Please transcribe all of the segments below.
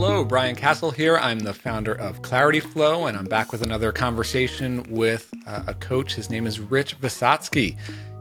Hello, Brian Casel here. I'm the founder of Clarityflow, and I'm back with another conversation with uh, a coach. His name is Rich Visotcky.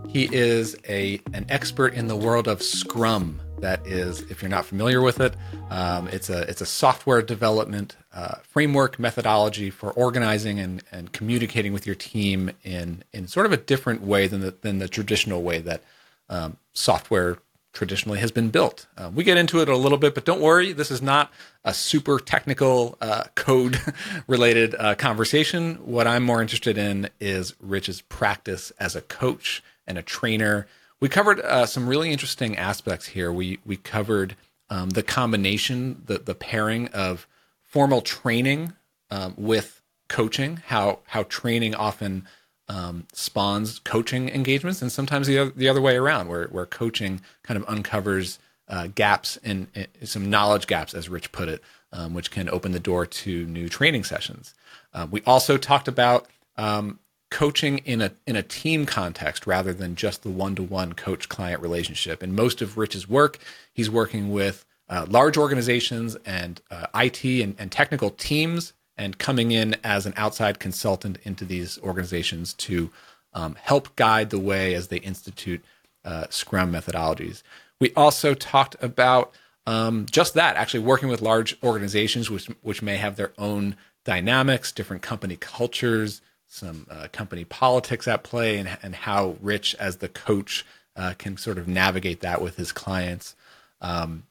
He is a an expert in the world of Scrum. That is, if you're not familiar with it, um, it's a it's a software development uh, framework methodology for organizing and, and communicating with your team in in sort of a different way than the than the traditional way that um, software traditionally has been built. Uh, we get into it a little bit, but don't worry, this is not a super technical uh, code related uh, conversation. What I'm more interested in is Rich's practice as a coach and a trainer. We covered uh, some really interesting aspects here. We we covered um, the combination, the the pairing of formal training um, with coaching, how how training often um, spawns coaching engagements, and sometimes the other, the other way around, where where coaching kind of uncovers uh, gaps in, in, some knowledge gaps, as Rich put it, um, which can open the door to new training sessions. Uh, we also talked about um, coaching in a in a team context rather than just the one to one coach client relationship. In most of Rich's work, he's working with uh, large organizations and uh, IT and, and technical teams and coming in as an outside consultant into these organizations to um, help guide the way as they institute uh, Scrum methodologies. We also talked about um, just that, actually working with large organizations, which which may have their own dynamics, different company cultures, some uh, company politics at play, and, and how Rich, as the coach, uh, can sort of navigate that with his clients. Um,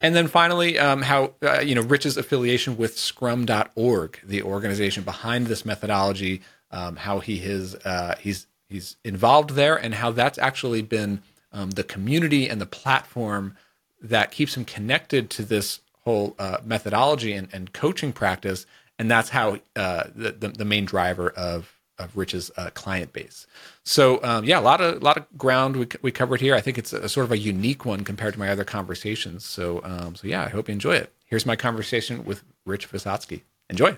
and then finally, um, how uh, you know Rich's affiliation with Scrum.org, the organization behind this methodology, um, how he has uh, he's he's involved there, and how that's actually been um, the community and the platform that keeps him connected to this whole uh, methodology and, and coaching practice, and that's how uh, the, the, the main driver of of Rich's uh, client base. So um, yeah, a lot of a lot of ground we, we covered here. I think it's a, sort of a unique one compared to my other conversations. So um, so yeah, I hope you enjoy it. Here's my conversation with Rich Visotcky. Enjoy.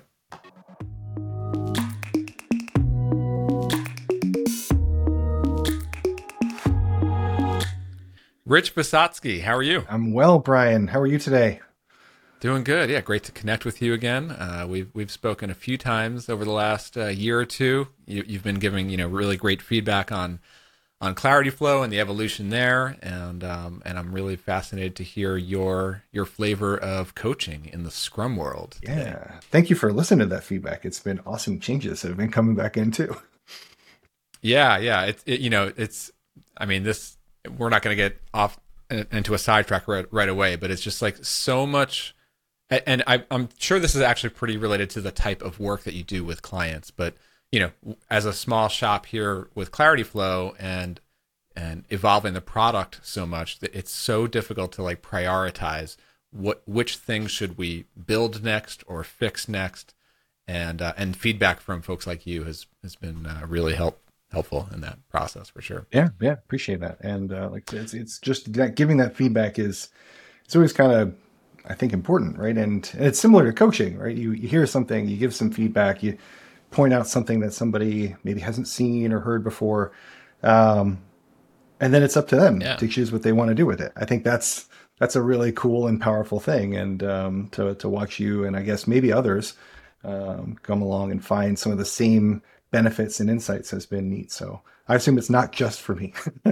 Rich Visotcky, how are you? I'm well, Brian. How are you today? Doing good. Yeah, great to connect with you again. Uh, we've we've spoken a few times over the last uh, year or two. You, have been giving you know really great feedback on on Clarityflow and the evolution there, and um, and I'm really fascinated to hear your your flavor of coaching in the Scrum world. Today. Yeah, thank you for listening to that feedback. It's been awesome changes that have been coming back in too. Yeah, yeah. It's it, you know it's I mean this we're not going to get off into a sidetrack right, right away, but it's just like so much and I, am sure this is actually pretty related to the type of work that you do with clients. But you know, as a small shop here with Clarityflow and and evolving the product so much that it's so difficult to like prioritize what which things should we build next or fix next, and uh, and feedback from folks like you has has been uh, really help helpful in that process for sure. Yeah, yeah, appreciate that. And uh, like it's it's just that giving that feedback is it's always kind of I think important, right? And, and it's similar to coaching, right? You, you hear something, you give some feedback, you point out something that somebody maybe hasn't seen or heard before, um, and then it's up to them yeah. to choose what they want to do with it. I think that's that's a really cool and powerful thing, and um, to to watch you and I guess maybe others um, come along and find some of the same benefits and insights has been neat. So I assume it's not just for me.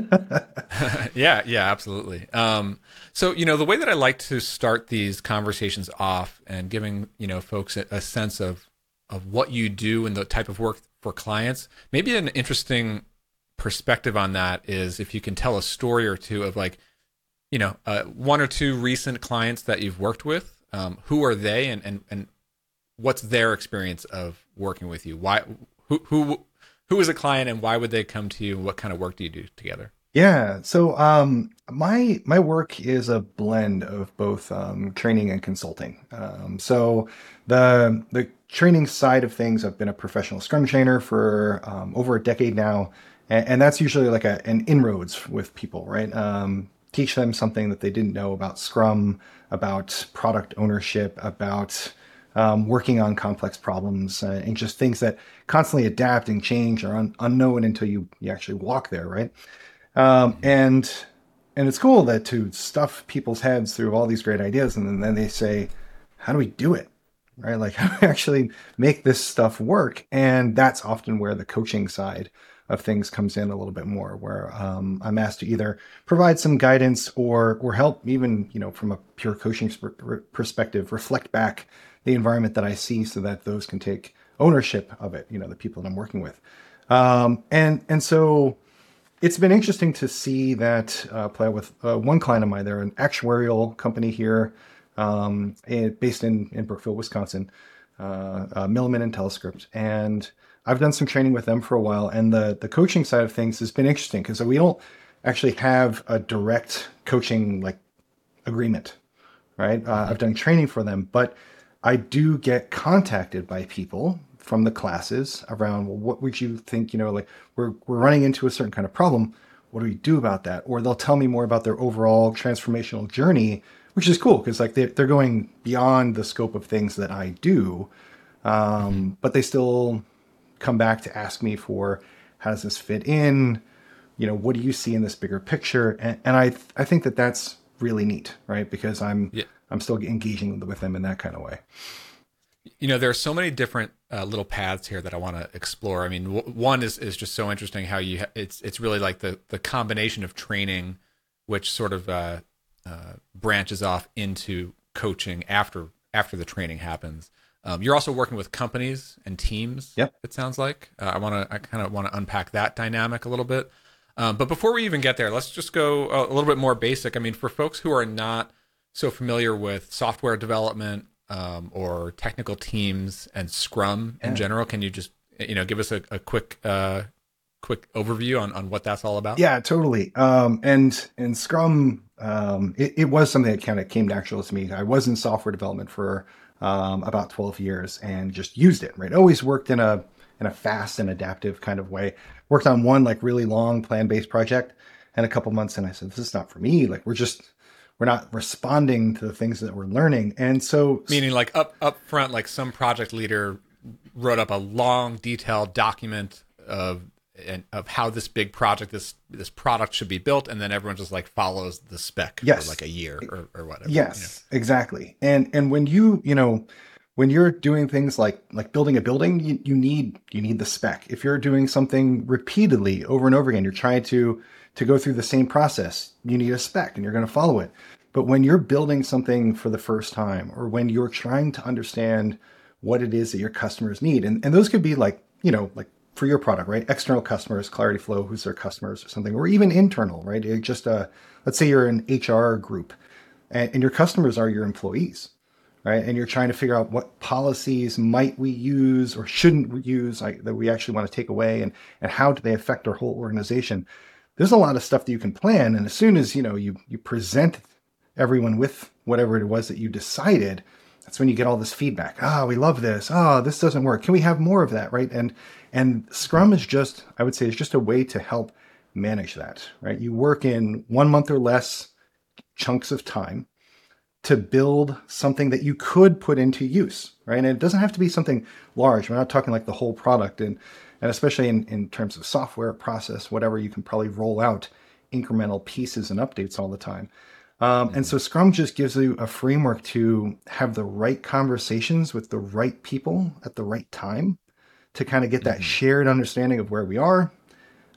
yeah, yeah, absolutely. Um, so you know, the way that I like to start these conversations off and giving you know folks a, a sense of of what you do and the type of work for clients, maybe an interesting perspective on that is if you can tell a story or two of like, you know, uh, one or two recent clients that you've worked with. Um, who are they, and and and what's their experience of working with you? Why who who who is a client and why would they come to you? What kind of work do you do together? Yeah, so um, my my work is a blend of both um, training and consulting. Um, so the the training side of things, I've been a professional Scrum trainer for um, over a decade now, and, and, that's usually like a, an inroads with people, right? Um, teach them something that they didn't know about Scrum, about product ownership, about um, working on complex problems uh, and just things that constantly adapt and change are un- unknown until you, you actually walk there, right? Um, and and it's cool that to stuff people's heads through all these great ideas, and then they say, how do we do it? Right? Like how do we actually make this stuff work? And that's often where the coaching side of things comes in a little bit more, where um, I'm asked to either provide some guidance or or help, even you know, from a pure coaching perspective, reflect back the environment that I see, so that those can take ownership of it. You know, the people that I'm working with, um, and and so it's been interesting to see that uh, play out with uh, one client of mine. They're an actuarial company here, um, based in in Brookfield, Wisconsin, uh, uh, Milliman IntelliScript, and I've done some training with them for a while, and the the coaching side of things has been interesting because we don't actually have a direct coaching like agreement, right? Uh, I've done training for them, but I do get contacted by people from the classes around well, what would you think? You know, like we're we're running into a certain kind of problem. What do we do about that? Or they'll tell me more about their overall transformational journey, which is cool because like they're, they're going beyond the scope of things that I do, um, mm-hmm. but they still come back to ask me for how does this fit in you know what do you see in this bigger picture and, and i i think that that's really neat right because i'm yeah. I'm still engaging with them in that kind of way you know there are so many different uh, little paths here that i want to explore i mean w- one is is just so interesting how you ha- it's it's really like the the combination of training which sort of uh, uh, branches off into coaching after after the training happens um, you're also working with companies and teams. Yep. It sounds like uh, I want to. I kind of want to unpack that dynamic a little bit. Um, but before we even get there, let's just go a, a, little bit more basic. I mean, for folks who are not so familiar with software development um, or technical teams and Scrum yeah. in general, can you just you know give us a, a quick uh, quick overview on, on what that's all about? Yeah, totally. Um, and and Scrum, um, it, it, was something that kind of came natural to me. I was in software development for um, about 12 years and just used it, right? Always worked in a in a fast and adaptive kind of way. Worked on one like really long plan-based project and a couple months and I said, this is not for me. Like we're just we're not responding to the things that we're learning. And so meaning like up up front, like some project leader wrote up a long, detailed document of and of how this big project, this this product should be built, and then everyone just like follows the spec yes. for like a year or, or whatever. Yes, you know? exactly. And and when you you know when you're doing things like like building a building, you, you need you need the spec. If you're doing something repeatedly over and over again, you're trying to to go through the same process, you need a spec and you're going to follow it. But when you're building something for the first time, or when you're trying to understand what it is that your customers need, and, and those could be like, you know, like for your product, right? External customers, Clarityflow, who's their customers or something, or even internal, right? It just uh, let's say you're an HR group, and, and your customers are your employees, right? And you're trying to figure out what policies might we use or shouldn't we use like, that we actually want to take away, and and how do they affect our whole organization? There's a lot of stuff that you can plan, and as soon as you know you you present everyone with whatever it was that you decided, that's when you get all this feedback. Ah, oh, we love this. Ah, oh, this doesn't work. Can we have more of that, right? And and Scrum is just, I would say, is just a way to help manage that, right? You work in one month or less chunks of time to build something that you could put into use, right? And it doesn't have to be something large. We're not talking like the whole product, and and especially in, in terms of software, process, whatever, you can probably roll out incremental pieces and updates all the time. Um, mm-hmm. And so Scrum just gives you a framework to have the right conversations with the right people at the right time to kind of get that mm-hmm. shared understanding of where we are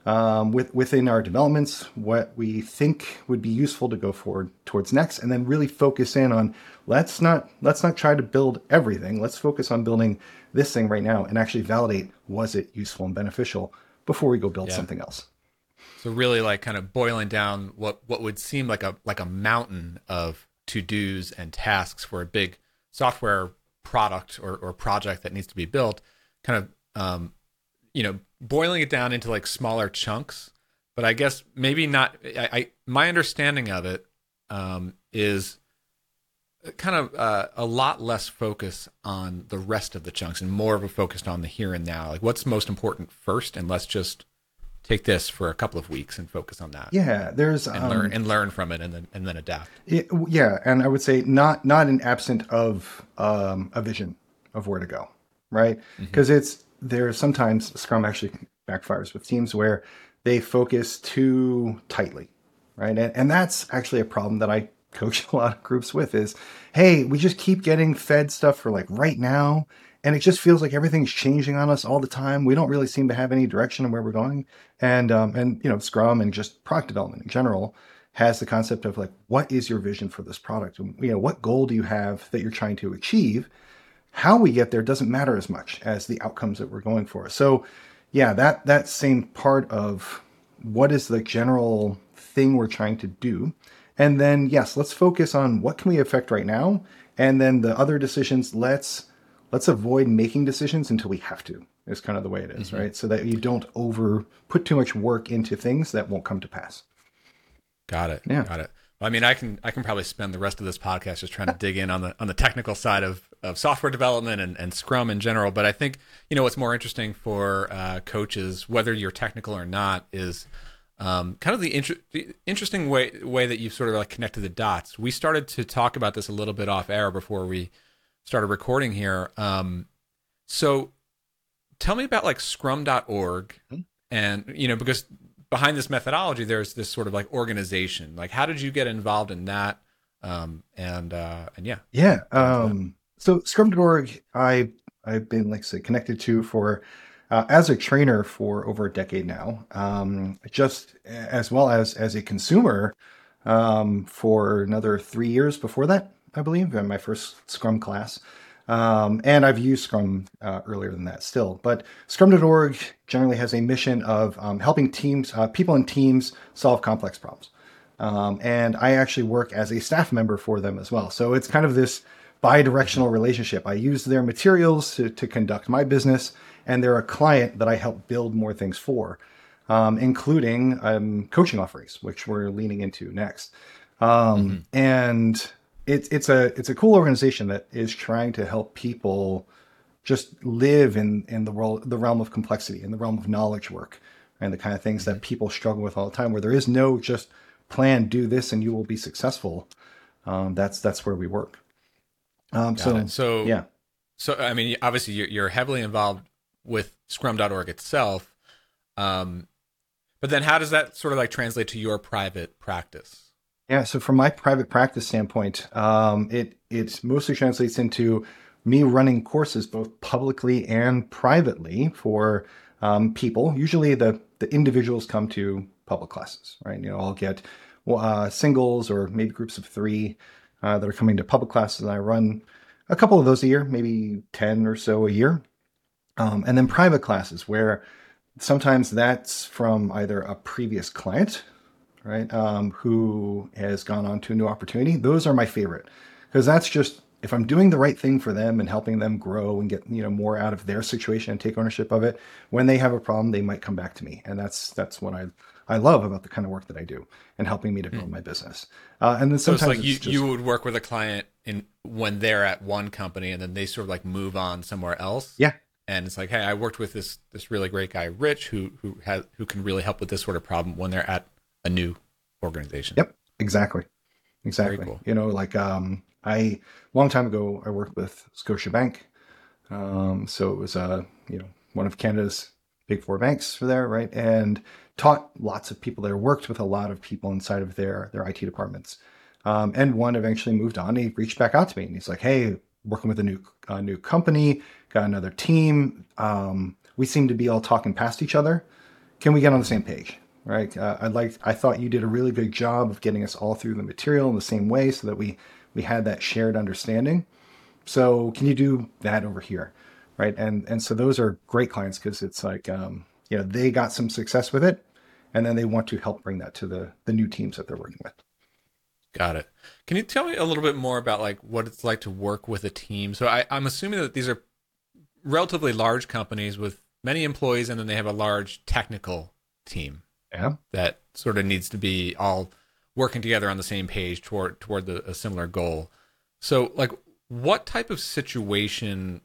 um, with, within our developments, what we think would be useful to go forward towards next, and then really focus in on let's not let's not try to build everything. Let's focus on building this thing right now and actually validate was it useful and beneficial before we go build yeah. something else. So really, like kind of boiling down what what would seem like a like a mountain of to dos and tasks for a big software product or, or project that needs to be built, kind of um, you know, boiling it down into like smaller chunks. But I guess maybe not. I, I my understanding of it um, is kind of uh, a lot less focus on the rest of the chunks and more of a focus on the here and now. Like what's most important first, and let's just take this for a couple of weeks and focus on that. Yeah, there's and um, learn and learn from it, and then and then adapt. It, yeah, and I would say not not an absent of um, a vision of where to go, right? Because mm-hmm. it's there sometimes Scrum actually backfires with teams where they focus too tightly, right? And, and that's actually a problem that I coach a lot of groups with is, hey, we just keep getting fed stuff for like right now. And it just feels like everything's changing on us all the time. We don't really seem to have any direction of where we're going. And um, and you know, Scrum and just product development in general has the concept of like, what is your vision for this product? And you know, what goal do you have that you're trying to achieve? How we get there doesn't matter as much as the outcomes that we're going for. So, yeah, that that same part of what is the general thing we're trying to do, and then yes, let's focus on what can we affect right now, and then the other decisions. Let's let's avoid making decisions until we have to. Is kind of the way it is, mm-hmm. right? So that you don't over put too much work into things that won't come to pass. Got it. Yeah. Got it. I mean, I can I can probably spend the rest of this podcast just trying to dig in on the on the technical side of, of software development and, and Scrum in general. But I think you know what's more interesting for uh, coaches, whether you're technical or not, is um, kind of the, inter- the, interesting way way that you've sort of like connected the dots. We started to talk about this a little bit off air before we started recording here. Um, so tell me about like Scrum.org, mm-hmm. and you know because behind this methodology, there's this sort of like organization. Like, how did you get involved in that? Um, and uh, and yeah, yeah. Um, so Scrum.org, I I've been like say connected to for uh, as a trainer for over a decade now. Um, just as well as as a consumer um, for another three years before that, I believe, in my first Scrum class. Um, and I've used Scrum uh, earlier than that still. But Scrum.org generally has a mission of um, helping teams, uh, people in teams, solve complex problems. Um, and I actually work as a staff member for them as well. So it's kind of this bi-directional relationship. I use their materials to, to conduct my business, and they're a client that I help build more things for, um, including um, coaching offerings, which we're leaning into next. Um, mm-hmm. And it's it's a it's a cool organization that is trying to help people just live in in the world the realm of complexity in the realm of knowledge work and the kind of things that people struggle with all the time where there is no just plan do this and you will be successful. Um, that's that's where we work. Um, so so yeah. so i mean obviously you're, you're heavily involved with scrum.org itself um, but then how does that sort of like translate to your private practice yeah, so from my private practice standpoint, um, it it mostly translates into me running courses both publicly and privately for um, people. Usually, the the individuals come to public classes, right? You know, I'll get uh, singles or maybe groups of three uh, that are coming to public classes, and I run a couple of those a year, maybe ten or so a year, um, and then private classes where sometimes that's from either a previous client right? Um, who has gone on to a new opportunity. Those are my favorite because that's just if I'm doing the right thing for them and helping them grow and get you know more out of their situation and take ownership of it. When they have a problem, they might come back to me, and that's that's what I I love about the kind of work that I do and helping me to grow mm. my business. Uh, and then sometimes so it's like you, just, you would work with a client in when they're at one company and then they sort of like move on somewhere else. Yeah. And it's like, hey, I worked with this this really great guy, Rich, who who has who can really help with this sort of problem when they're at a new organization. Yep, exactly, exactly. Cool. You know, like um, I long time ago I worked with Scotiabank, um, so it was uh, you know one of Canada's big four banks for there, right? And taught lots of people there, worked with a lot of people inside of their their IT departments. Um, and one eventually moved on. He reached back out to me and he's like, "Hey, working with a new a new company, got another team. Um, we seem to be all talking past each other. Can we get on the same page?" Right? Uh, I like I thought you did a really good job of getting us all through the material in the same way, so that we we had that shared understanding. So can you do that over here, right? And and so those are great clients because it's like um, you know they got some success with it, and then they want to help bring that to the the new teams that they're working with. Got it. Can you tell me a little bit more about like what it's like to work with a team? So I, I'm assuming that these are relatively large companies with many employees, and then they have a large technical team yeah. that sort of needs to be all working together on the same page toward toward the, a similar goal. So, like, what type of situation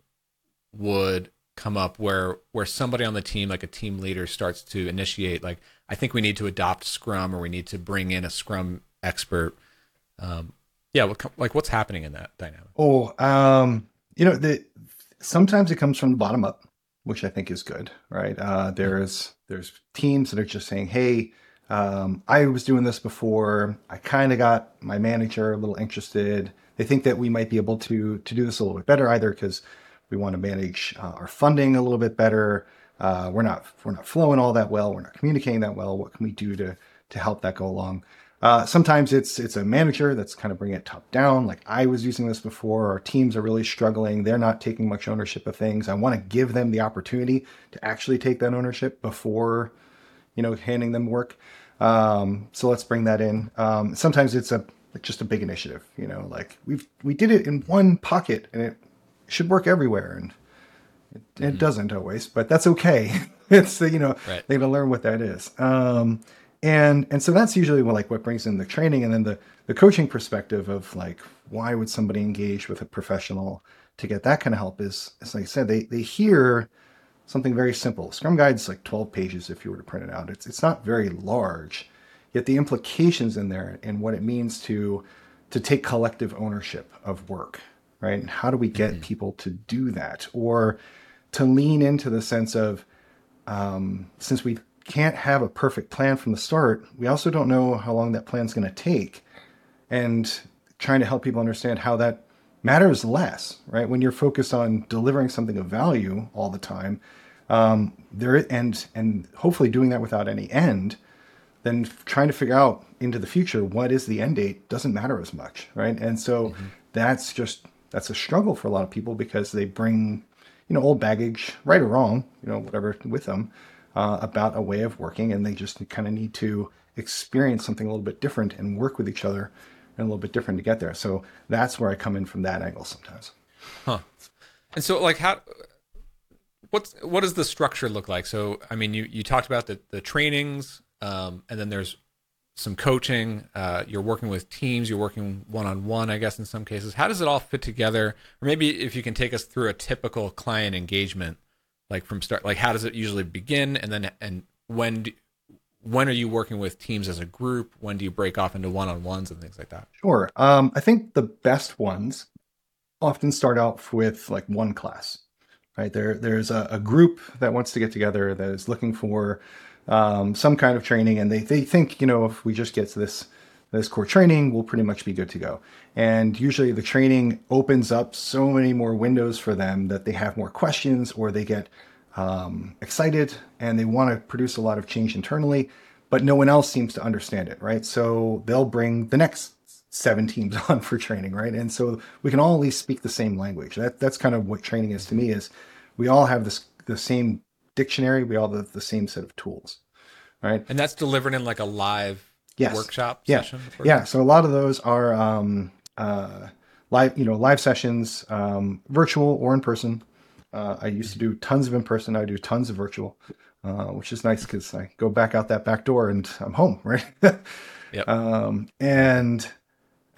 would come up where where somebody on the team, like a team leader, starts to initiate, like, I think we need to adopt Scrum, or we need to bring in a Scrum expert. Um, yeah, what, like, what's happening in that dynamic? Oh, um, you know, the sometimes it comes from the bottom up which I think is good, right? Uh, there's there's teams that are just saying, hey, Um, I was doing this before. I kind of got my manager a little interested. They think that we might be able to to do this a little bit better, either because we want to manage uh, our funding a little bit better. Uh, we're not we're not flowing all that well. We're not communicating that well. What can we do to to help that go along? Uh, sometimes it's it's a manager that's kind of bringing it top down. Like I was using this before. Our teams are really struggling. They're not taking much ownership of things. I want to give them the opportunity to actually take that ownership before, you know, handing them work. Um, so let's bring that in. Um, sometimes it's a just a big initiative. You know, like we've we did it in one pocket and it should work everywhere, and it, mm-hmm. it doesn't always, but that's okay. it's you know right. they got to learn what that is. Um, and and so that's usually what like what brings in the training and then the the coaching perspective of like why would somebody engage with a professional to get that kind of help is as i said they they hear something very simple. Scrum guide's like 12 pages if you were to print it out. It's it's not very large yet the implications in there and what it means to to take collective ownership of work right? And how do we get mm-hmm. people to do that? Or to lean into the sense of um, since we can't have a perfect plan from the start. We also don't know how long that plan's going to take. And trying to help people understand how that matters less, right? When you're focused on delivering something of value all the time, um, there and and hopefully doing that without any end, then trying to figure out into the future what is the end date doesn't matter as much, right? And so mm-hmm. that's just that's a struggle for a lot of people because they bring you know old baggage, right or wrong, you know whatever with them, uh, about a way of working, and they just kind of need to experience something a little bit different and work with each other and a little bit different to get there. So that's where I come in from that angle sometimes. Huh. And so, like, how? What's what does the structure look like? So, I mean, you you talked about the the trainings, um, and then there's some coaching. Uh, you're working with teams. You're working one on one, I guess, in some cases. How does it all fit together? Or maybe if you can take us through a typical client engagement like from start like how does it usually begin? And then and when do, when are you working with teams as a group? When do you break off into one-on-ones and things like that? Sure. Um, i think the best ones often start out with like one class right? There there's a, a group that wants to get together that is looking for um, some kind of training and they, they think you know if we just get to this this core training, we'll pretty much be good to go. And usually the training opens up so many more windows for them that they have more questions or they get um, excited and they want to produce a lot of change internally, but no one else seems to understand it, right? So they'll bring the next seven teams on for training, right? And so we can all at least speak the same language. That that's kind of what training is to me is we all have this the same dictionary, we all have the same set of tools, right? And that's delivered in like a live yes. workshop yeah. session? Yeah. So a lot of those are um, uh, live, you know, live sessions, um, virtual or in person. Uh, I used to do tons of in person. I do tons of virtual, uh, which is nice because I go back out that back door and I'm home, right? yep. Um, and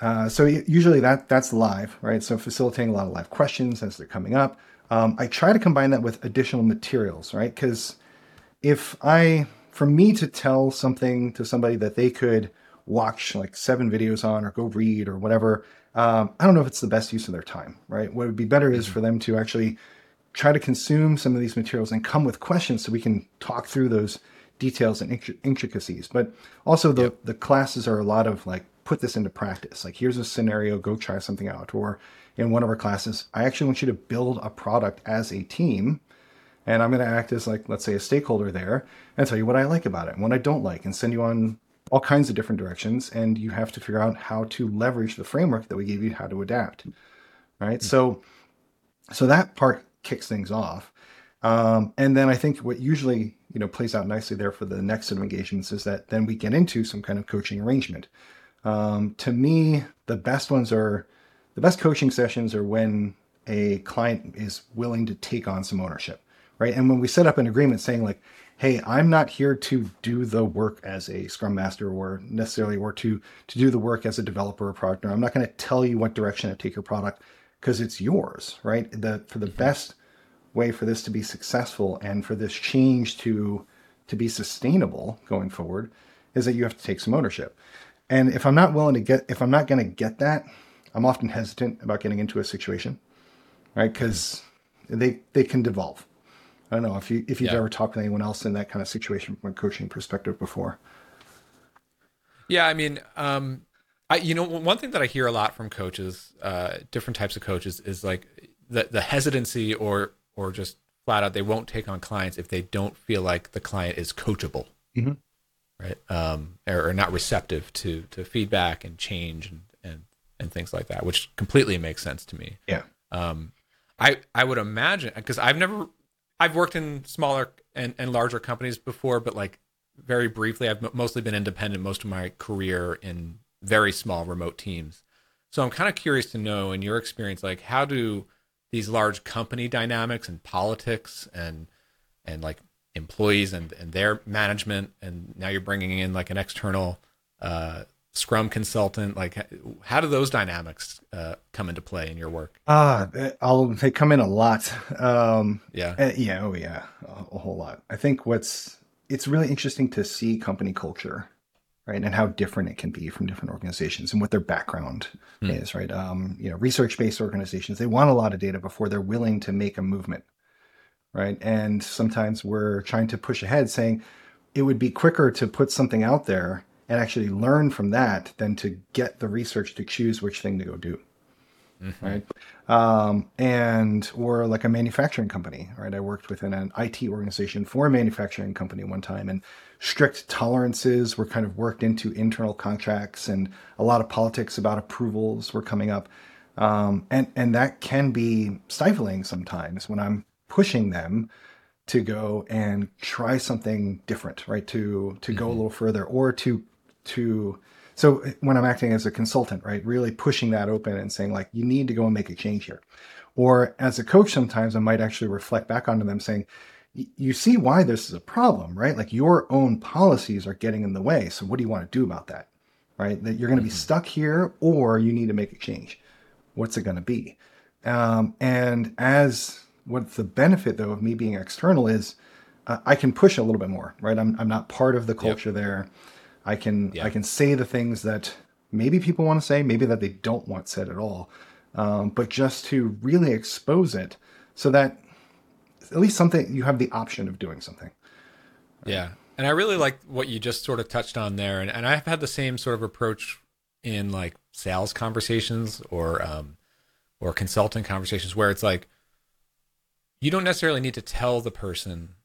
uh, so usually that that's live, right? So facilitating a lot of live questions as they're coming up. Um, I try to combine that with additional materials, right? Because if I for me to tell something to somebody that they could watch like seven videos on or go read or whatever, um, I don't know if it's the best use of their time, right? What would be better is mm-hmm. for them to actually try to consume some of these materials and come with questions so we can talk through those details and intricacies. But also the, yep. the classes are a lot of like, put this into practice. Like, here's a scenario, go try something out. Or in one of our classes, I actually want you to build a product as a team and I'm going to act as like let's say a stakeholder there and tell you what I like about it and what I don't like and send you on all kinds of different directions and you have to figure out how to leverage the framework that we gave you how to adapt right mm-hmm. so so that part kicks things off um, and then I think what usually you know plays out nicely there for the next set of engagements is that then we get into some kind of coaching arrangement. Um, to me, the best ones are the best coaching sessions are when a client is willing to take on some ownership right? And when we set up an agreement saying like, hey, I'm not here to do the work as a scrum master or necessarily or to to do the work as a developer or product owner. I'm not going to tell you what direction to take your product because it's yours, right? The for the best way for this to be successful and for this change to to be sustainable going forward is that you have to take some ownership. And if I'm not willing to get if I'm not going to get that, I'm often hesitant about getting into a situation, right? Because they they can devolve I don't know if you if you've yeah. ever talked to anyone else in that kind of situation from a coaching perspective before. Yeah, I mean, um, I you know one thing that I hear a lot from coaches, uh, different types of coaches, is like the the hesitancy or or just flat out they won't take on clients if they don't feel like the client is coachable, mm-hmm. right? Um, or, or, not receptive to to feedback and change and and and things like that, which completely makes sense to me. Yeah. Um, I I would imagine because I've never I've worked in smaller and, and larger companies before, but like very briefly, I've mostly been independent most of my career in very small remote teams. So I'm kind of curious to know, in your experience, like how do these large company dynamics and politics and and like employees and and their management, and now you're bringing in like an external uh, Scrum consultant, like how do those dynamics uh, come into play in your work? Ah, uh, I'll they come in a lot. Um, yeah, uh, yeah, oh yeah, a, a whole lot. I think what's it's really interesting to see company culture right? And how different it can be from different organizations and what their background hmm. is, right? Um, you know, research-based organizations they want a lot of data before they're willing to make a movement, right? And sometimes we're trying to push ahead, saying it would be quicker to put something out there and actually learn from that than to get the research to choose which thing to go do. Mm-hmm. Right. Um, and or like a manufacturing company, right? I worked within an IT organization for a manufacturing company one time, and strict tolerances were kind of worked into internal contracts, and a lot of politics about approvals were coming up. Um, and and that can be stifling sometimes when I'm pushing them to go and try something different, right? To to mm-hmm. go a mm-hmm. little further, or to to so when I'm acting as a consultant, right, really pushing that open and saying like, you need to go and make a change here. Or as a coach, sometimes I might actually reflect back onto them saying, you see why this is a problem, right? Like your own policies are getting in the way. So what do you want to do about that? Right? That you're going to be mm-hmm. stuck here or you need to make a change. What's it going to be? Um, and as what the benefit though of me being external is, uh, I can push a little bit more, right? I'm, I'm not part of the culture yep. there. I can yeah. I can say the things that maybe people want to say, maybe that they don't want said at all, um, but just to really expose it so that at least something you have the option of doing something. Yeah, and I really like what you just sort of touched on there, and, and I've had the same sort of approach in like sales conversations or um, or consulting conversations where it's like you don't necessarily need to tell the person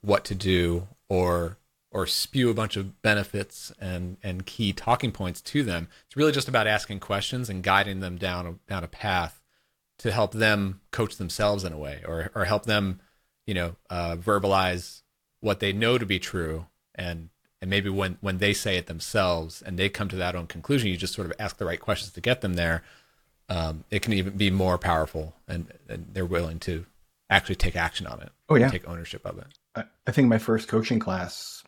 what to do or or spew a bunch of benefits and and key talking points to them. It's really just about asking questions and guiding them down a, down a path to help them coach themselves in a way, or or help them, you know, uh, verbalize what they know to be true, and and maybe when when they say it themselves and they come to that own conclusion, you just sort of ask the right questions to get them there. Um, it can even be more powerful, and, and they're willing to actually take action on it. Oh yeah, take ownership of it. I, I think my first coaching class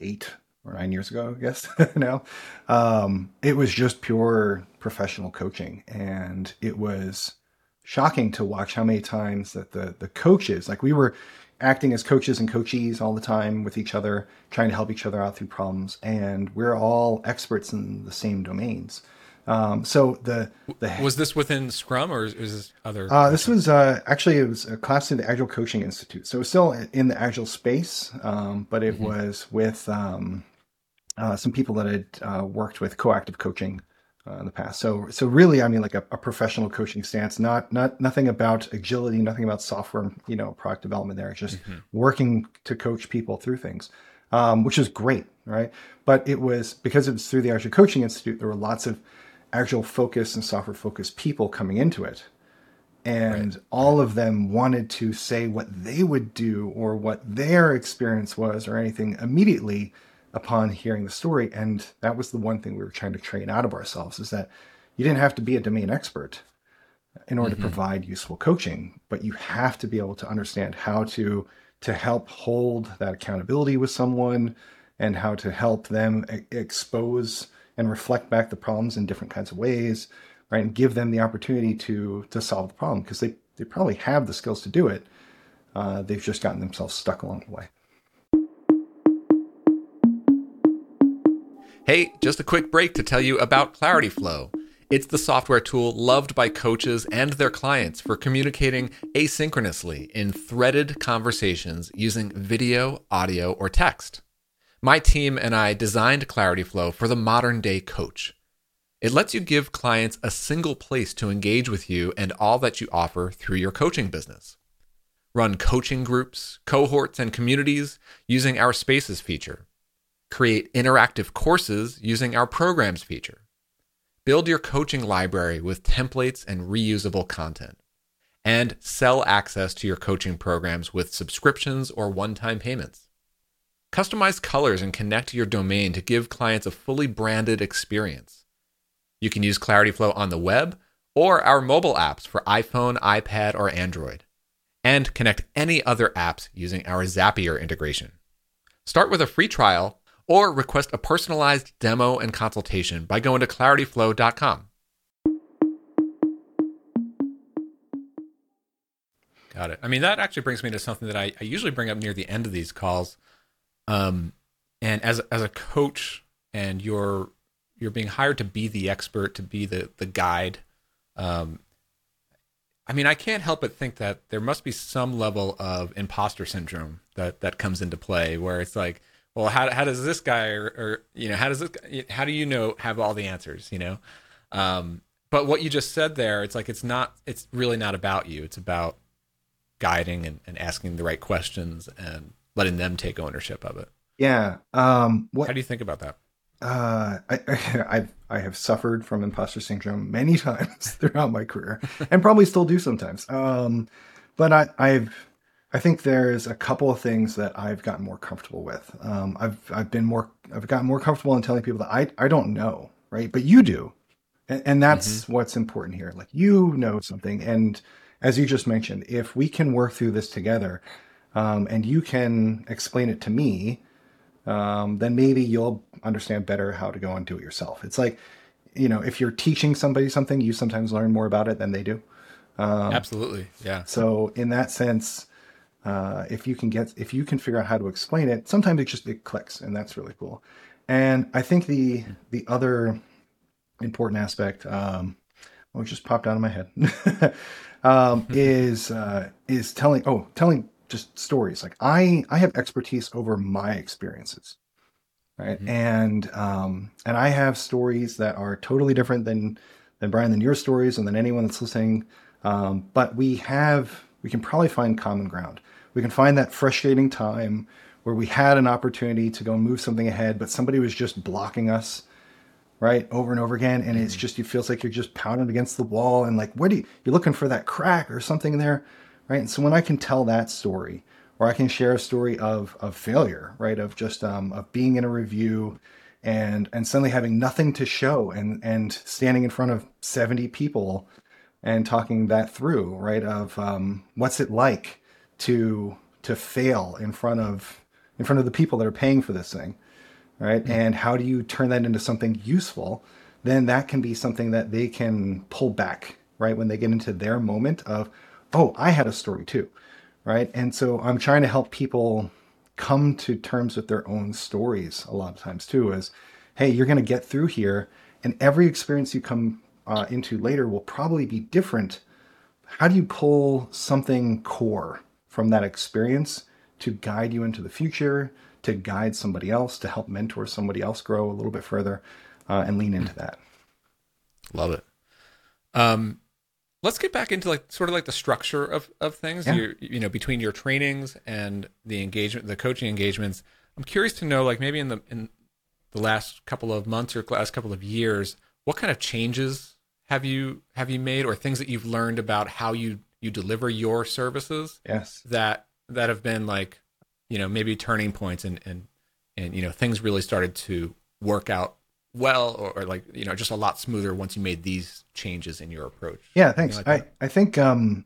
eight or nine years ago, I guess now. Um, it was just pure professional coaching, and it was shocking to watch how many times that the the coaches, like we were acting as coaches and coachees all the time with each other, trying to help each other out through problems, and we're all experts in the same domains. Um, so the, the was this within Scrum or is, this other? Uh, this was uh, actually it was a class in the Agile Coaching Institute, so it was still in the Agile space, um, but it mm-hmm. was with um, uh, some people that had uh, worked with coactive coaching uh, in the past. So so really, I mean, like a, a, professional coaching stance, not not nothing about agility, nothing about software, you know, product development. There, just mm-hmm. working to coach people through things. Um, which is great, right? But it was because it was through the Agile Coaching Institute. There were lots of agile focus and software focused people coming into it and right. all of them wanted to say what they would do or what their experience was or anything immediately upon hearing the story and that was the one thing we were trying to train out of ourselves is that you didn't have to be a domain expert in order mm-hmm. to provide useful coaching but you have to be able to understand how to to help hold that accountability with someone and how to help them expose and reflect back the problems in different kinds of ways, right? And give them the opportunity to to solve the problem because they, they probably have the skills to do it. Uh, they've just gotten themselves stuck along the way. Hey, just a quick break to tell you about Clarityflow. It's the software tool loved by coaches and their clients for communicating asynchronously in threaded conversations using video, audio, or text. My team and I designed Clarityflow for the modern day coach. It lets you give clients a single place to engage with you and all that you offer through your coaching business. Run coaching groups, cohorts, and communities using our Spaces feature. Create interactive courses using our Programs feature. Build your coaching library with templates and reusable content. And sell access to your coaching programs with subscriptions or one time payments. Customize colors and connect your domain to give clients a fully branded experience. You can use Clarityflow on the web or our mobile apps for iPhone, iPad, or Android. And connect any other apps using our Zapier integration. Start with a free trial or request a personalized demo and consultation by going to clarityflow.com. Got it. I mean, that actually brings me to something that I, I usually bring up near the end of these calls. Um, and as as a coach, and you're you're being hired to be the expert, to be the the guide. Um, I mean, I can't help but think that there must be some level of imposter syndrome that that comes into play, where it's like, well, how how does this guy or, or you know how does this how do you know have all the answers, you know? Um, but what you just said there, it's like it's not it's really not about you. It's about guiding and, and asking the right questions and letting them take ownership of it. Yeah. Um, what, How do you think about that? Uh, I, I, I have suffered from imposter syndrome many times throughout my career, and probably still do sometimes. Um, but I, I've, I think there's a couple of things that I've gotten more comfortable with. Um, I've, I've been more, I've gotten more comfortable in telling people that I, I don't know, right? But you do, and, and that's mm-hmm. what's important here. Like you know something, and as you just mentioned, if we can work through this together, um, and you can explain it to me, um, then maybe you'll understand better how to go and do it yourself. It's like, you know, if you're teaching somebody something, you sometimes learn more about it than they do. Um, Absolutely, yeah. So in that sense, uh, if you can get, if you can figure out how to explain it, sometimes it just it clicks, and that's really cool. And I think the the other important aspect, um, oh, just popped out of my head, um, is uh, is telling oh telling just stories. Like I I have expertise over my experiences, right? Mm-hmm. And um, and I have stories that are totally different than than Brian than your stories and than anyone that's listening. Um, but we have we can probably find common ground. We can find that frustrating time where we had an opportunity to go move something ahead, but somebody was just blocking us right over and over again and it's mm-hmm. just it feels like you're just pounding against the wall and like what do you you're looking for that crack or something there right and so when i can tell that story or i can share a story of of failure right of just um of being in a review and and suddenly having nothing to show and and standing in front of 70 people and talking that through right of um what's it like to to fail in front of in front of the people that are paying for this thing right? Mm-hmm. And how do you turn that into something useful? Then that can be something that they can pull back, right? When they get into their moment of, oh, I had a story too, right? And so I'm trying to help people come to terms with their own stories a lot of times too, is, hey, you're going to get through here, and every experience you come uh, into later will probably be different. How do you pull something core from that experience to guide you into the future, to guide somebody else, to help mentor somebody else grow a little bit further, uh, and lean into that. Love it. Um, let's get back into like sort of like the structure of of things. Yeah. You you know between your trainings and the engagement, the coaching engagements. I'm curious to know, like maybe in the in the last couple of months or last couple of years, what kind of changes have you have you made, or things that you've learned about how you you deliver your services? Yes, that that have been like you know maybe turning points and and and you know things really started to work out well or, or, like you know just a lot smoother once you made these changes in your approach. Yeah thanks. Like i i think um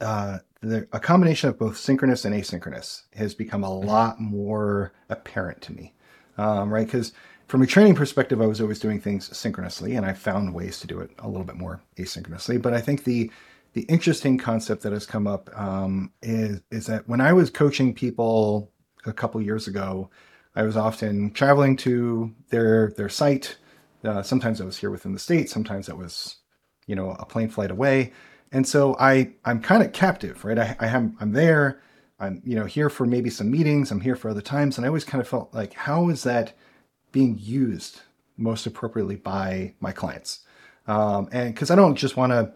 uh the, a combination of both synchronous and asynchronous has become a mm-hmm. lot more apparent to me. Um, right because from a training perspective i was always doing things synchronously and i found ways to do it a little bit more asynchronously. But i think the the interesting concept that has come up um, is is that when I was coaching people a couple years ago, I was often traveling to their their site. Uh, sometimes I was here within the state. Sometimes it was, you know, a plane flight away. And so I I'm kind of captive, right? I, I am I'm there. I'm, you know, here for maybe some meetings. I'm here for other times. And I always kind of felt like, how is that being used most appropriately by my clients? Um, and because I don't just want to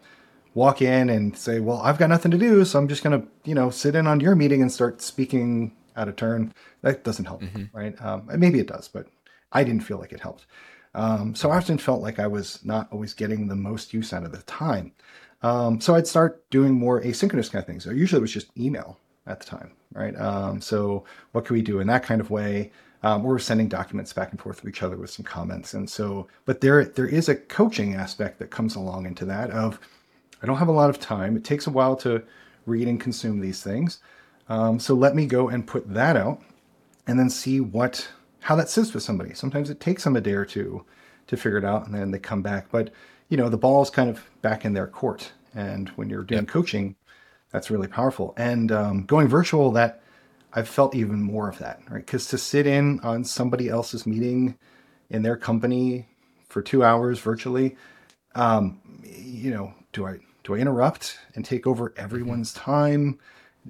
walk in and say, well, I've got nothing to do. So I'm just to, you know, sit in on your meeting and start speaking out of turn. That doesn't help, mm-hmm. right? Um, maybe it does, but I didn't feel like it helped. Um, so I often felt like I was not always getting the most use out of the time. Um, so I'd start doing more asynchronous kind of things. So usually it was just email at the time, right? Um, so what can we do in that kind of way? Um, we're sending documents back and forth to each other with some comments, and so, but there there is a coaching aspect that comes along into that. Of I don't have a lot of time. It takes a while to read and consume these things. Um, so let me go and put that out, and then see what how that sits with somebody. Sometimes it takes them a day or two to figure it out, and then they come back. But you know, the ball's kind of back in their court, and when you're doing yep. coaching, that's really powerful. And um, going virtual, that I've felt even more of that, right? Because to sit in on somebody else's meeting in their company for two hours virtually, um, you know, do I do I interrupt and take over everyone's time?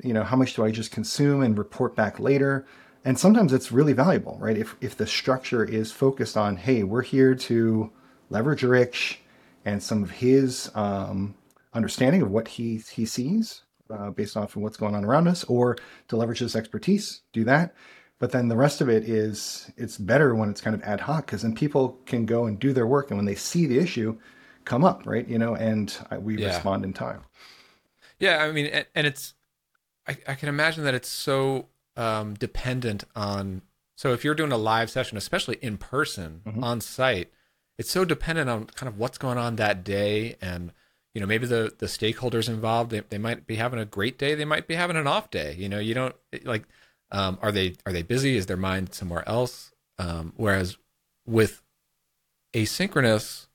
You know, how much do I just consume and report back later? And sometimes it's really valuable, right? If if the structure is focused on, hey, we're here to leverage Rich and some of his um, understanding of what he he sees uh, based off of what's going on around us, or to leverage this expertise, do that. But then the rest of it is it's better when it's kind of ad hoc because then people can go and do their work, and when they see the issue come up, right, you know, and we yeah. respond in time. Yeah, I mean, and it's I, I can imagine that it's so um, dependent on. So if you're doing a live session, especially in person mm-hmm. on site, it's so dependent on kind of what's going on that day and you know maybe the the stakeholders involved they, they might be having a great day they might be having an off day you know you don't like um, are they are they busy is their mind somewhere else um, whereas with asynchronous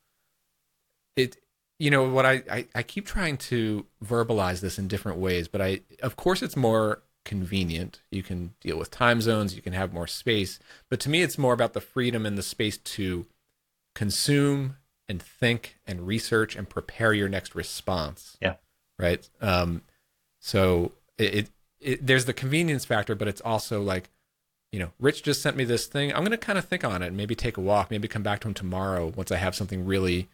it you know what I, I i keep trying to verbalize this in different ways but i of course it's more convenient you can deal with time zones you can have more space but to me it's more about the freedom and the space to consume and think and research and prepare your next response. Yeah. Right. Um, so it, it, it, there's the convenience factor, but it's also like, you know, Rich just sent me this thing. I'm going to kind of think on it and maybe take a walk, maybe come back to him tomorrow once I have something really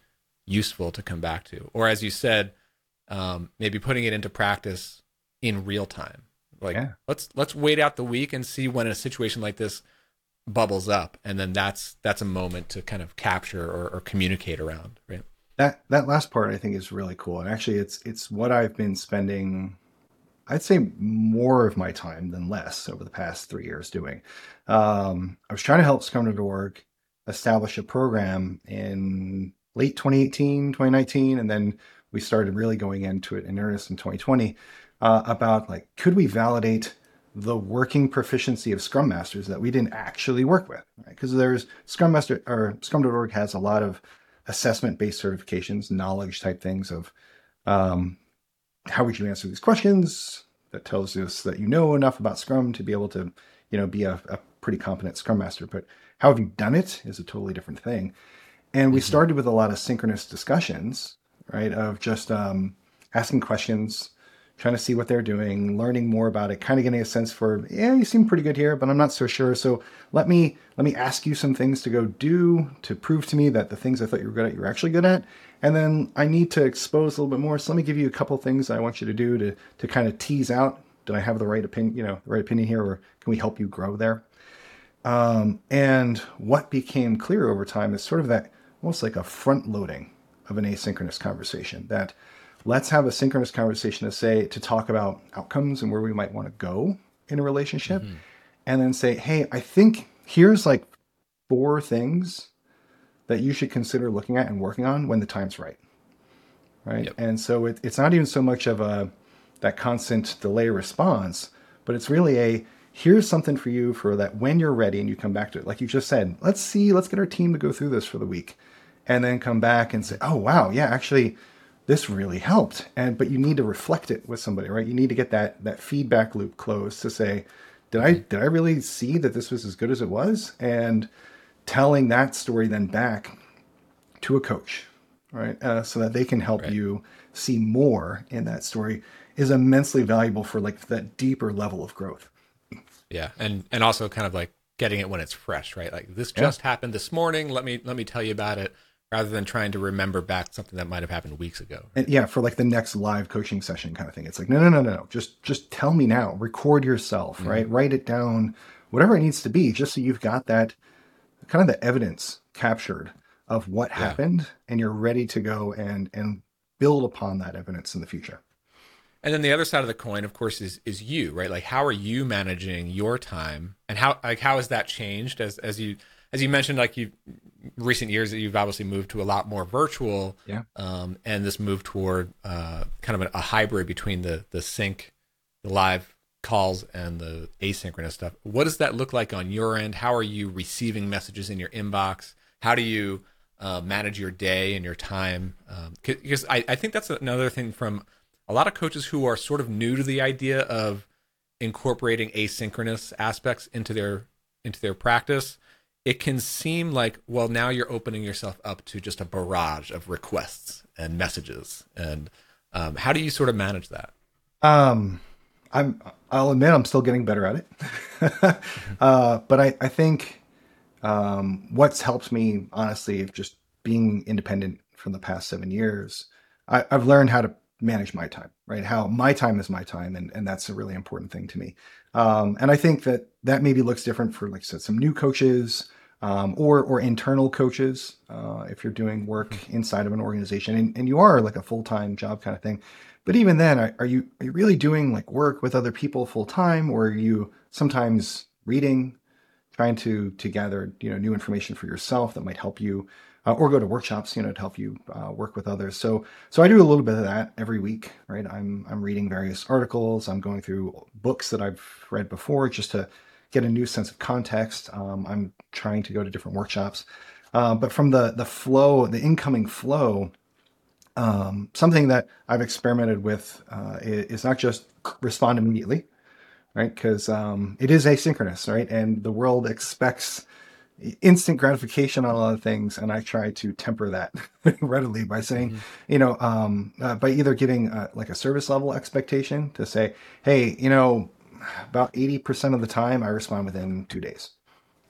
useful to come back to. Or as you said, um, maybe putting it into practice in real time. Like yeah. let's let's wait out the week and see when a situation like this bubbles up and then that's that's a moment to kind of capture or, or, communicate around right that that last part i think is really cool and actually it's it's what i've been spending i'd say more of my time than less over the past three years doing um, i was trying to help scrum.org establish a program in late 2018 2019 and then we started really going into it in earnest in 2020 uh, about like could we validate the working proficiency of Scrum Masters that we didn't actually work with, Because right? there's Scrum Master or Scrum.org has a lot of assessment based certifications, knowledge type things of um, how would you answer these questions that tells us that you know enough about Scrum to be able to, you know, be a, a pretty competent Scrum Master. But how have you done it is a totally different thing. And we mm-hmm. started with a lot of synchronous discussions, right? Of just um, asking questions, trying to see what they're doing, learning more about it, kind of getting a sense for, yeah, you seem pretty good here, but I'm not so sure. So let me let me ask you some things to go do to prove to me that the things I thought you were good at, you're actually good at. And then I need to expose a little bit more. So let me give you a couple things I want you to do to to kind of tease out, do I have the right opinion, you know, the right opinion here, or can we help you grow there? Um, and what became clear over time is sort of that almost like a front loading of an asynchronous conversation that let's have a synchronous conversation to say to talk about outcomes and where we might want to go in a relationship mm-hmm. and then say hey i think here's like four things that you should consider looking at and working on when the time's right right yep. and so it, it's not even so much of a that constant delay response but it's really a here's something for you for that when you're ready and you come back to it. Like you just said let's see let's get our team to go through this for the week and then come back and say oh wow yeah actually this really helped. And but you need to reflect it with somebody right? You need to get that that feedback loop closed to say did i did i really see that this was as good as it was? And telling that story then back to a coach right? Uh, so that they can help right. you see more in that story is immensely valuable for like that deeper level of growth. Yeah, and and also kind of like getting it when it's fresh, right? Like this just yeah. happened this morning. Let me let me tell you about it, rather than trying to remember back something that might have happened weeks ago. And yeah, for like the next live coaching session kind of thing. It's like no no no no, just just tell me now. Record yourself, mm-hmm. right? Write it down, whatever it needs to be, just so you've got that kind of the evidence captured of what yeah. happened, and you're ready to go and and build upon that evidence in the future. And then the other side of the coin, of course, is is you, right? Like how are you managing your time and how like how has that changed as as you as you mentioned, like you recent years that you've obviously moved to a lot more virtual. Yeah. Um, and this move toward uh, kind of a, a hybrid between the the sync, the live calls and the asynchronous stuff. What does that look like on your end? How are you receiving messages in your inbox? How do you uh, manage your day and your time? Um, because I, I think that's another thing from a lot of coaches who are sort of new to the idea of incorporating asynchronous aspects into their into their practice it can seem like well now you're opening yourself up to just a barrage of requests and messages. And um, how do you sort of manage that? Um i'm i'll admit i'm still getting better at it. Uh, but i i think um, what's helped me honestly just being independent from the past seven years I, i've learned how to manage my time, right? How my time is my time, and and that's a really important thing to me. Um, and I think that that maybe looks different for like I said, some new coaches um, or or internal coaches uh, if you're doing work mm-hmm. inside of an organization and, and you are like a full time job kind of thing. But even then, are, are you are you really doing like work with other people full time, or are you sometimes reading, trying to to gather you know new information for yourself that might help you uh, or go to workshops, you know, to help you uh, work with others. So, so I do a little bit of that every week, right? I'm I'm reading various articles. I'm going through books that I've read before just to get a new sense of context. Um, I'm trying to go to different workshops, uh, but from the the flow, the incoming flow, um, something that I've experimented with uh, is not just respond immediately, right? Because um, it is asynchronous, right? And the world expects instant gratification on a lot of things and i try to temper that readily by saying mm-hmm. you know um, uh, by either giving uh, like a service level expectation to say hey you know about 80% of the time i respond within two days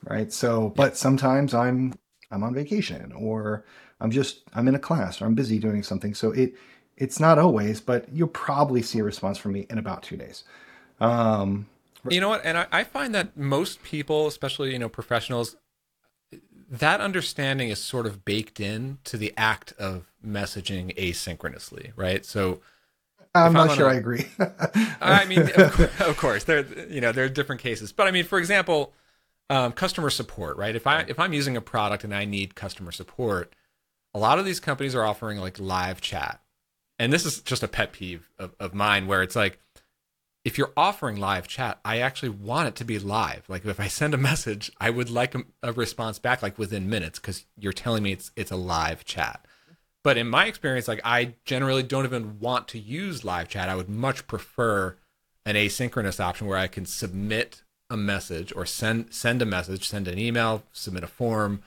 right? So but sometimes i'm i'm on vacation or i'm just i'm in a class or i'm busy doing something. So it it's not always but you'll probably see a response from me in about two days. Um, you know what? And I, I find that most people especially you know professionals that understanding is sort of baked in to the act of messaging asynchronously, right? So I'm not sure a, I agree. I mean, of course, of course, there you know there are different cases, but I mean, for example, um, customer support, right? If I if I'm using a product and I need customer support, a lot of these companies are offering like live chat, and this is just a pet peeve of, of mine, where it's like if you're offering live chat, I actually want it to be live. Like if I send a message, I would like a, a response back like within minutes because you're telling me it's it's a live chat. But in my experience, like I generally don't even want to use live chat. I would much prefer an asynchronous option where I can submit a message or send send a message, send an email, submit a form.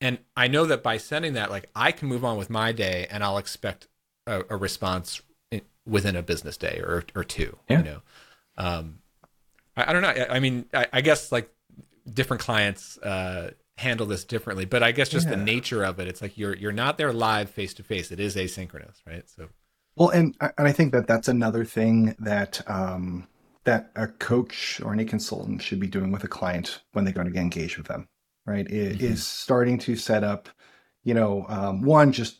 And I know that by sending that, like I can move on with my day and I'll expect a, a response within a business day or or two. Yeah. You know, um, I, I, don't know. I, I mean, I, I, guess like different clients uh, handle this differently, but I guess just yeah. the nature of it, it's like you're you're not there live face to face. It is asynchronous, right? So. Well, and and I think that that's another thing that um, that a coach or any consultant should be doing with a client when they're going to engage with them, right? It, mm-hmm. Is starting to set up, you know, um, one just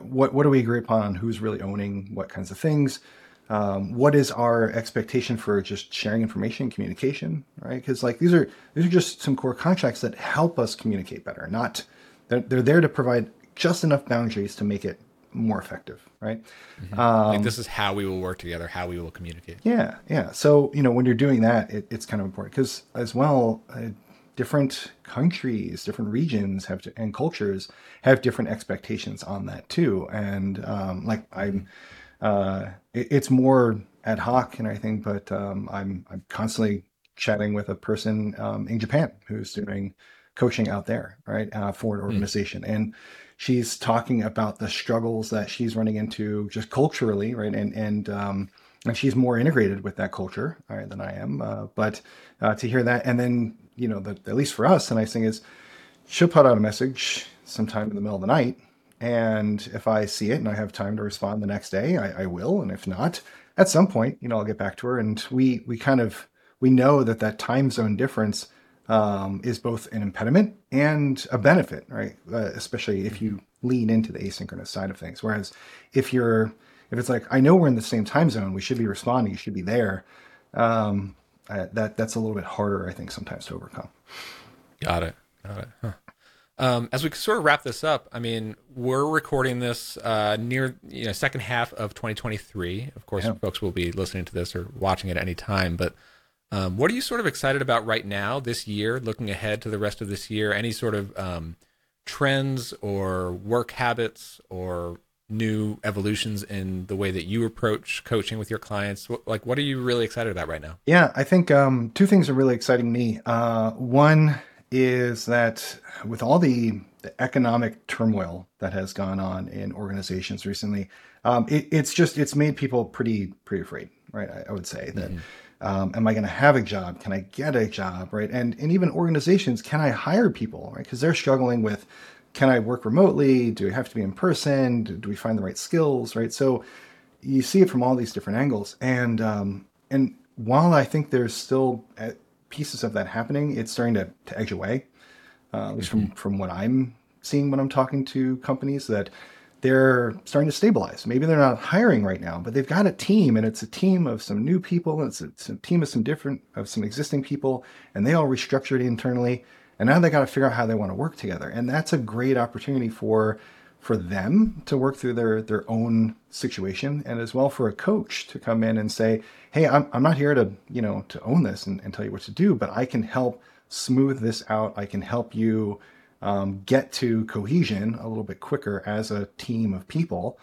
what what do we agree upon who's really owning what kinds of things? Um, what is our expectation for just sharing information communication right? Because like these are these are just some core contracts that help us communicate better not they're, they're there to provide just enough boundaries to make it more effective right? Mm-hmm. um, like this is how we will work together how we will communicate. Yeah yeah. So you know when you're doing that it, it's kind of important because as well uh, different countries, different regions have to, and cultures have different expectations on that too. And um, like I'm, uh, it, it's more ad hoc and everything, but um, I'm I'm constantly chatting with a person um, in Japan who's doing coaching out there, right, uh, for an hmm. organization, mm. and she's talking about the struggles that she's running into just culturally, right, and and um, and she's more integrated with that culture right, than I am. Uh, but uh, to hear that, and then you know, the, at least for us, the nice thing is she'll put out a message sometime in the middle of the night, and if I see it and I have time to respond the next day, I, I will. And if not, at some point, you know, I'll get back to her. And we we kind of we know that that time zone difference um, is both an impediment and a benefit, right? Uh, especially if you lean into the asynchronous side of things. Whereas if you're if it's like I know we're in the same time zone, we should be responding, you should be there. Um, uh, that that's a little bit harder, I think, sometimes to overcome. Got it. Got it. Huh. Um, as we sort of wrap this up, I mean, we're recording this uh, near you know second half of 2023. Of course, yeah. folks will be listening to this or watching it at any time. But um, what are you sort of excited about right now, this year, looking ahead to the rest of this year? Any sort of um, trends or work habits or new evolutions in the way that you approach coaching with your clients? Like, what are you really excited about right now? Yeah, I think um, two things are really exciting me. Uh, one is that with all the, the, economic turmoil that has gone on in organizations recently, um, it, it's just it's made people pretty pretty afraid, right? I, I would say that. Mm-hmm. Um, am I going to have a job? Can I get a job? Right, and and even organizations, can I hire people? Right, because they're struggling with, can I work remotely? Do I have to be in person? Do, do, we find the right skills? Right, so you see it from all these different angles, and um, and while I think there's still pieces of that happening, it's starting to, to edge away. Uh, at least from, mm-hmm. from what I'm seeing when I'm talking to companies, that they're starting to stabilize. Maybe they're not hiring right now, but they've got a team, and it's a team of some new people, and it's a, it's a team of some different of some existing people, and they all restructured internally, and now they got to figure out how they want to work together, and that's a great opportunity for for them to work through their their own situation and as well for a coach to come in and say hey i'm, I'm not here to you know to own this and, and tell you what to do but i can help smooth this out. I can help you um, get to cohesion a little bit quicker as a team of people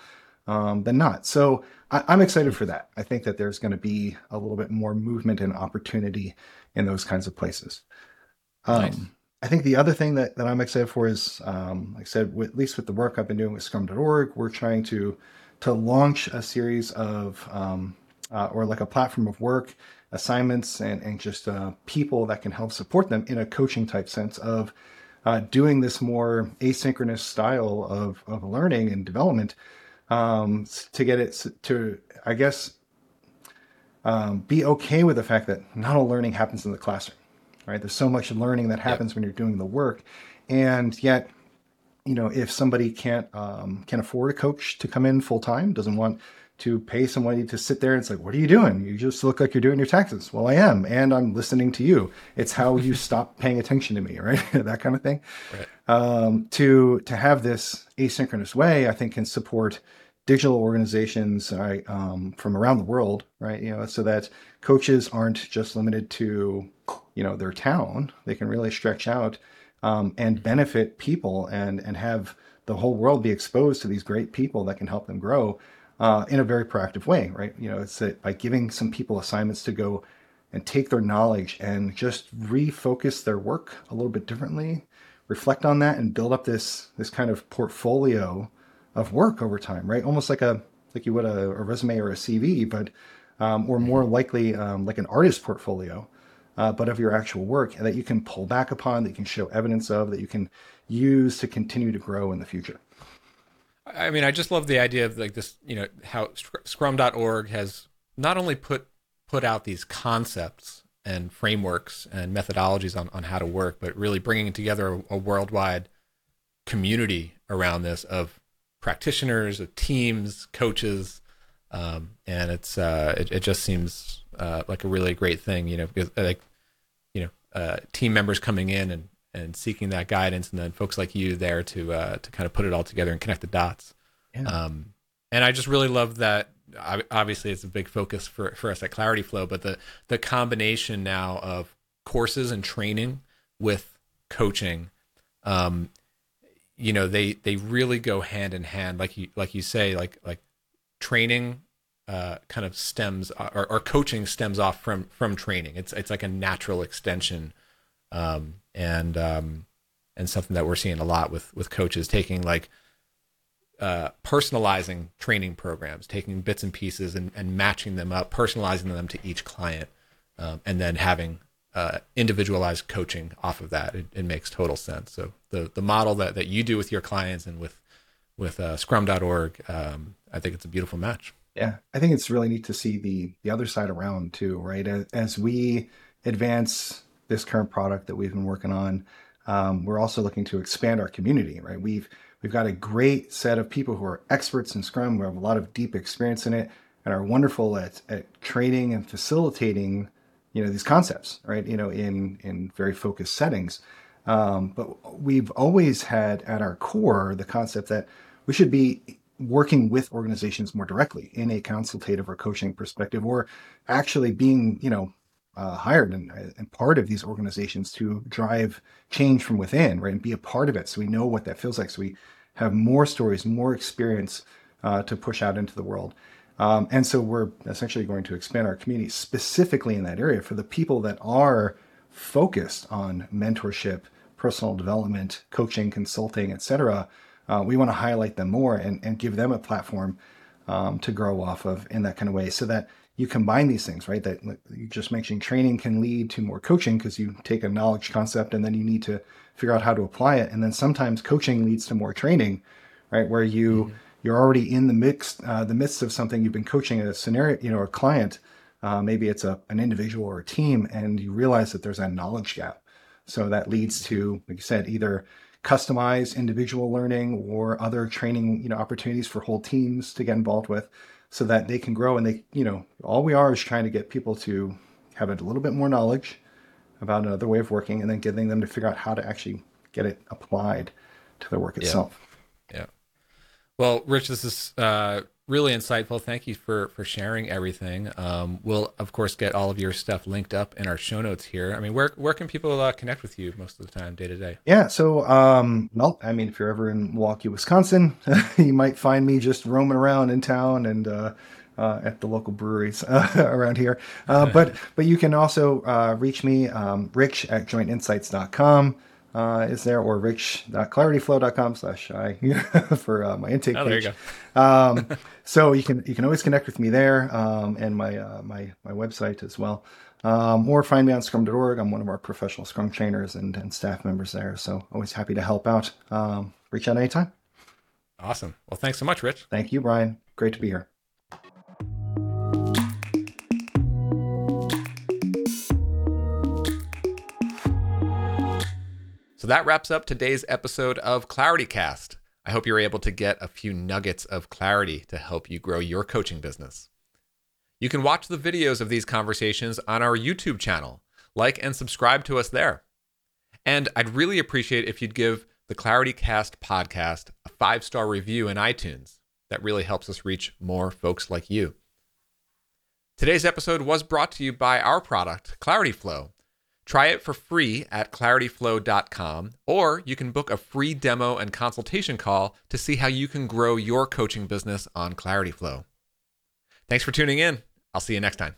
um, than not. So I, i'm excited for that. I think that there's going to be a little bit more movement and opportunity in those kinds of places. Um, nice. I think the other thing that, that I'm excited for is, um, like I said, with, at least with the work I've been doing with Scrum.org, we're trying to to launch a series of um, uh, or like a platform of work assignments and, and just uh, people that can help support them in a coaching type sense of uh, doing this more asynchronous style of, of learning and development um, to get it to, I guess, um, be okay with the fact that not all learning happens in the classroom right? There's so much learning that happens yep. when you're doing the work, and yet, you know, if somebody can't um, can afford a coach to come in full time, doesn't want to pay somebody to sit there and say, "What are you doing? You just look like you're doing your taxes." Well, I am, and I'm listening to you. It's how you stop paying attention to me, right? that kind of thing. Right. Um, to to have this asynchronous way, I think can support digital organizations right, um, from around the world, right? You know, so that coaches aren't just limited to you know their town they can really stretch out um, and benefit people and and have the whole world be exposed to these great people that can help them grow uh, in a very proactive way right? You know it's that by giving some people assignments to go and take their knowledge and just refocus their work a little bit differently reflect on that and build up this this kind of portfolio of work over time right? Almost like a like you would a, a resume or a cv but um, or more likely um, like an artist portfolio uh, but of your actual work that you can pull back upon, that you can show evidence of, that you can use to continue to grow in the future. I mean, I just love the idea of like this, you know, how scrum.org has not only put put out these concepts and frameworks and methodologies on, on how to work, but really bringing together a, a worldwide community around this of practitioners, of teams, coaches, um, and it's uh, it, it just seems uh, like a really great thing, you know, because like, you know, uh, team members coming in and, and seeking that guidance, and then folks like you there to uh, to kind of put it all together and connect the dots. Yeah. Um, and I just really love that. Obviously, it's a big focus for, for us at Clarityflow, but the the combination now of courses and training with coaching, um, you know, they they really go hand in hand. Like you like you say, like like training uh, kind of stems uh, or, or, coaching stems off from from training. It's it's like a natural extension, um, and um, and something that we're seeing a lot with with coaches taking like uh, personalizing training programs, taking bits and pieces and, and matching them up, personalizing them to each client, um, and then having uh, individualized coaching off of that. It, it, makes total sense. So the the model that, that you do with your clients and with with uh, Scrum.org, um, I think it's a beautiful match. Yeah, I think it's really neat to see the the other side around too, right? As, we advance this current product that we've been working on, um, we're also looking to expand our community, right? We've we've got a great set of people who are experts in Scrum, who have a lot of deep experience in it, and are wonderful at at training and facilitating, you know, these concepts, right? You know, in in very focused settings. Um, but we've always had at our core the concept that we should be working with organizations more directly in a consultative or coaching perspective, or actually being, you know, uh, hired and, and part of these organizations to drive change from within, right, and be a part of it, so we know what that feels like, so we have more stories, more experience uh, to push out into the world. Um, and so we're essentially going to expand our community specifically in that area for the people that are focused on mentorship, personal development, coaching, consulting, etc uh, we want to highlight them more and, and give them a platform um, to grow off of in that kind of way so that you combine these things, right? That you just mentioned training can lead to more coaching because you take a knowledge concept and then you need to figure out how to apply it. And then sometimes coaching leads to more training, right? Where you mm-hmm. you're already in the mix, uh, the midst of something you've been coaching a scenario, you know, a client. Uh, maybe it's a an individual or a team, and you realize that there's a knowledge gap. So that leads to, like you said, either customize individual learning or other training you know opportunities for whole teams to get involved with so that they can grow. And they you know all we are is trying to get people to have a little bit more knowledge about another way of working and then getting them to figure out how to actually get it applied to their work itself. Yeah, yeah. well rich this is uh, really insightful. Thank you for for sharing everything. Um, we'll of course get all of your stuff linked up in our show notes here. I mean, where where can people uh, connect with you most of the time, day to day? Yeah, so um, well, I mean, if you're ever in Milwaukee, Wisconsin, you might find me just roaming around in town and. Uh, uh, at the local breweries uh, around here. Uh, but but you can also uh, reach me, um, rich at jointinsights.com uh, is there, or rich.clarityflow.com slash I for uh, my intake oh, page. You um, so you can you can always connect with me there um, and my uh, my my website as well. Um, or find me on scrum.org. I'm one of our professional scrum trainers and, and staff members there. So always happy to help out. Um, reach out anytime. Awesome. Well, thanks so much, Rich. Thank you, Brian. Great to be here. So that wraps up today's episode of ClarityCast. I hope you're able to get a few nuggets of clarity to help you grow your coaching business. You can watch the videos of these conversations on our YouTube channel. Like and subscribe to us there. And I'd really appreciate if you'd give the ClarityCast podcast a five star review in iTunes. That really helps us reach more folks like you. Today's episode was brought to you by our product, Clarityflow. Try it for free at clarityflow.com, or you can book a free demo and consultation call to see how you can grow your coaching business on Clarityflow. Thanks for tuning in. I'll see you next time.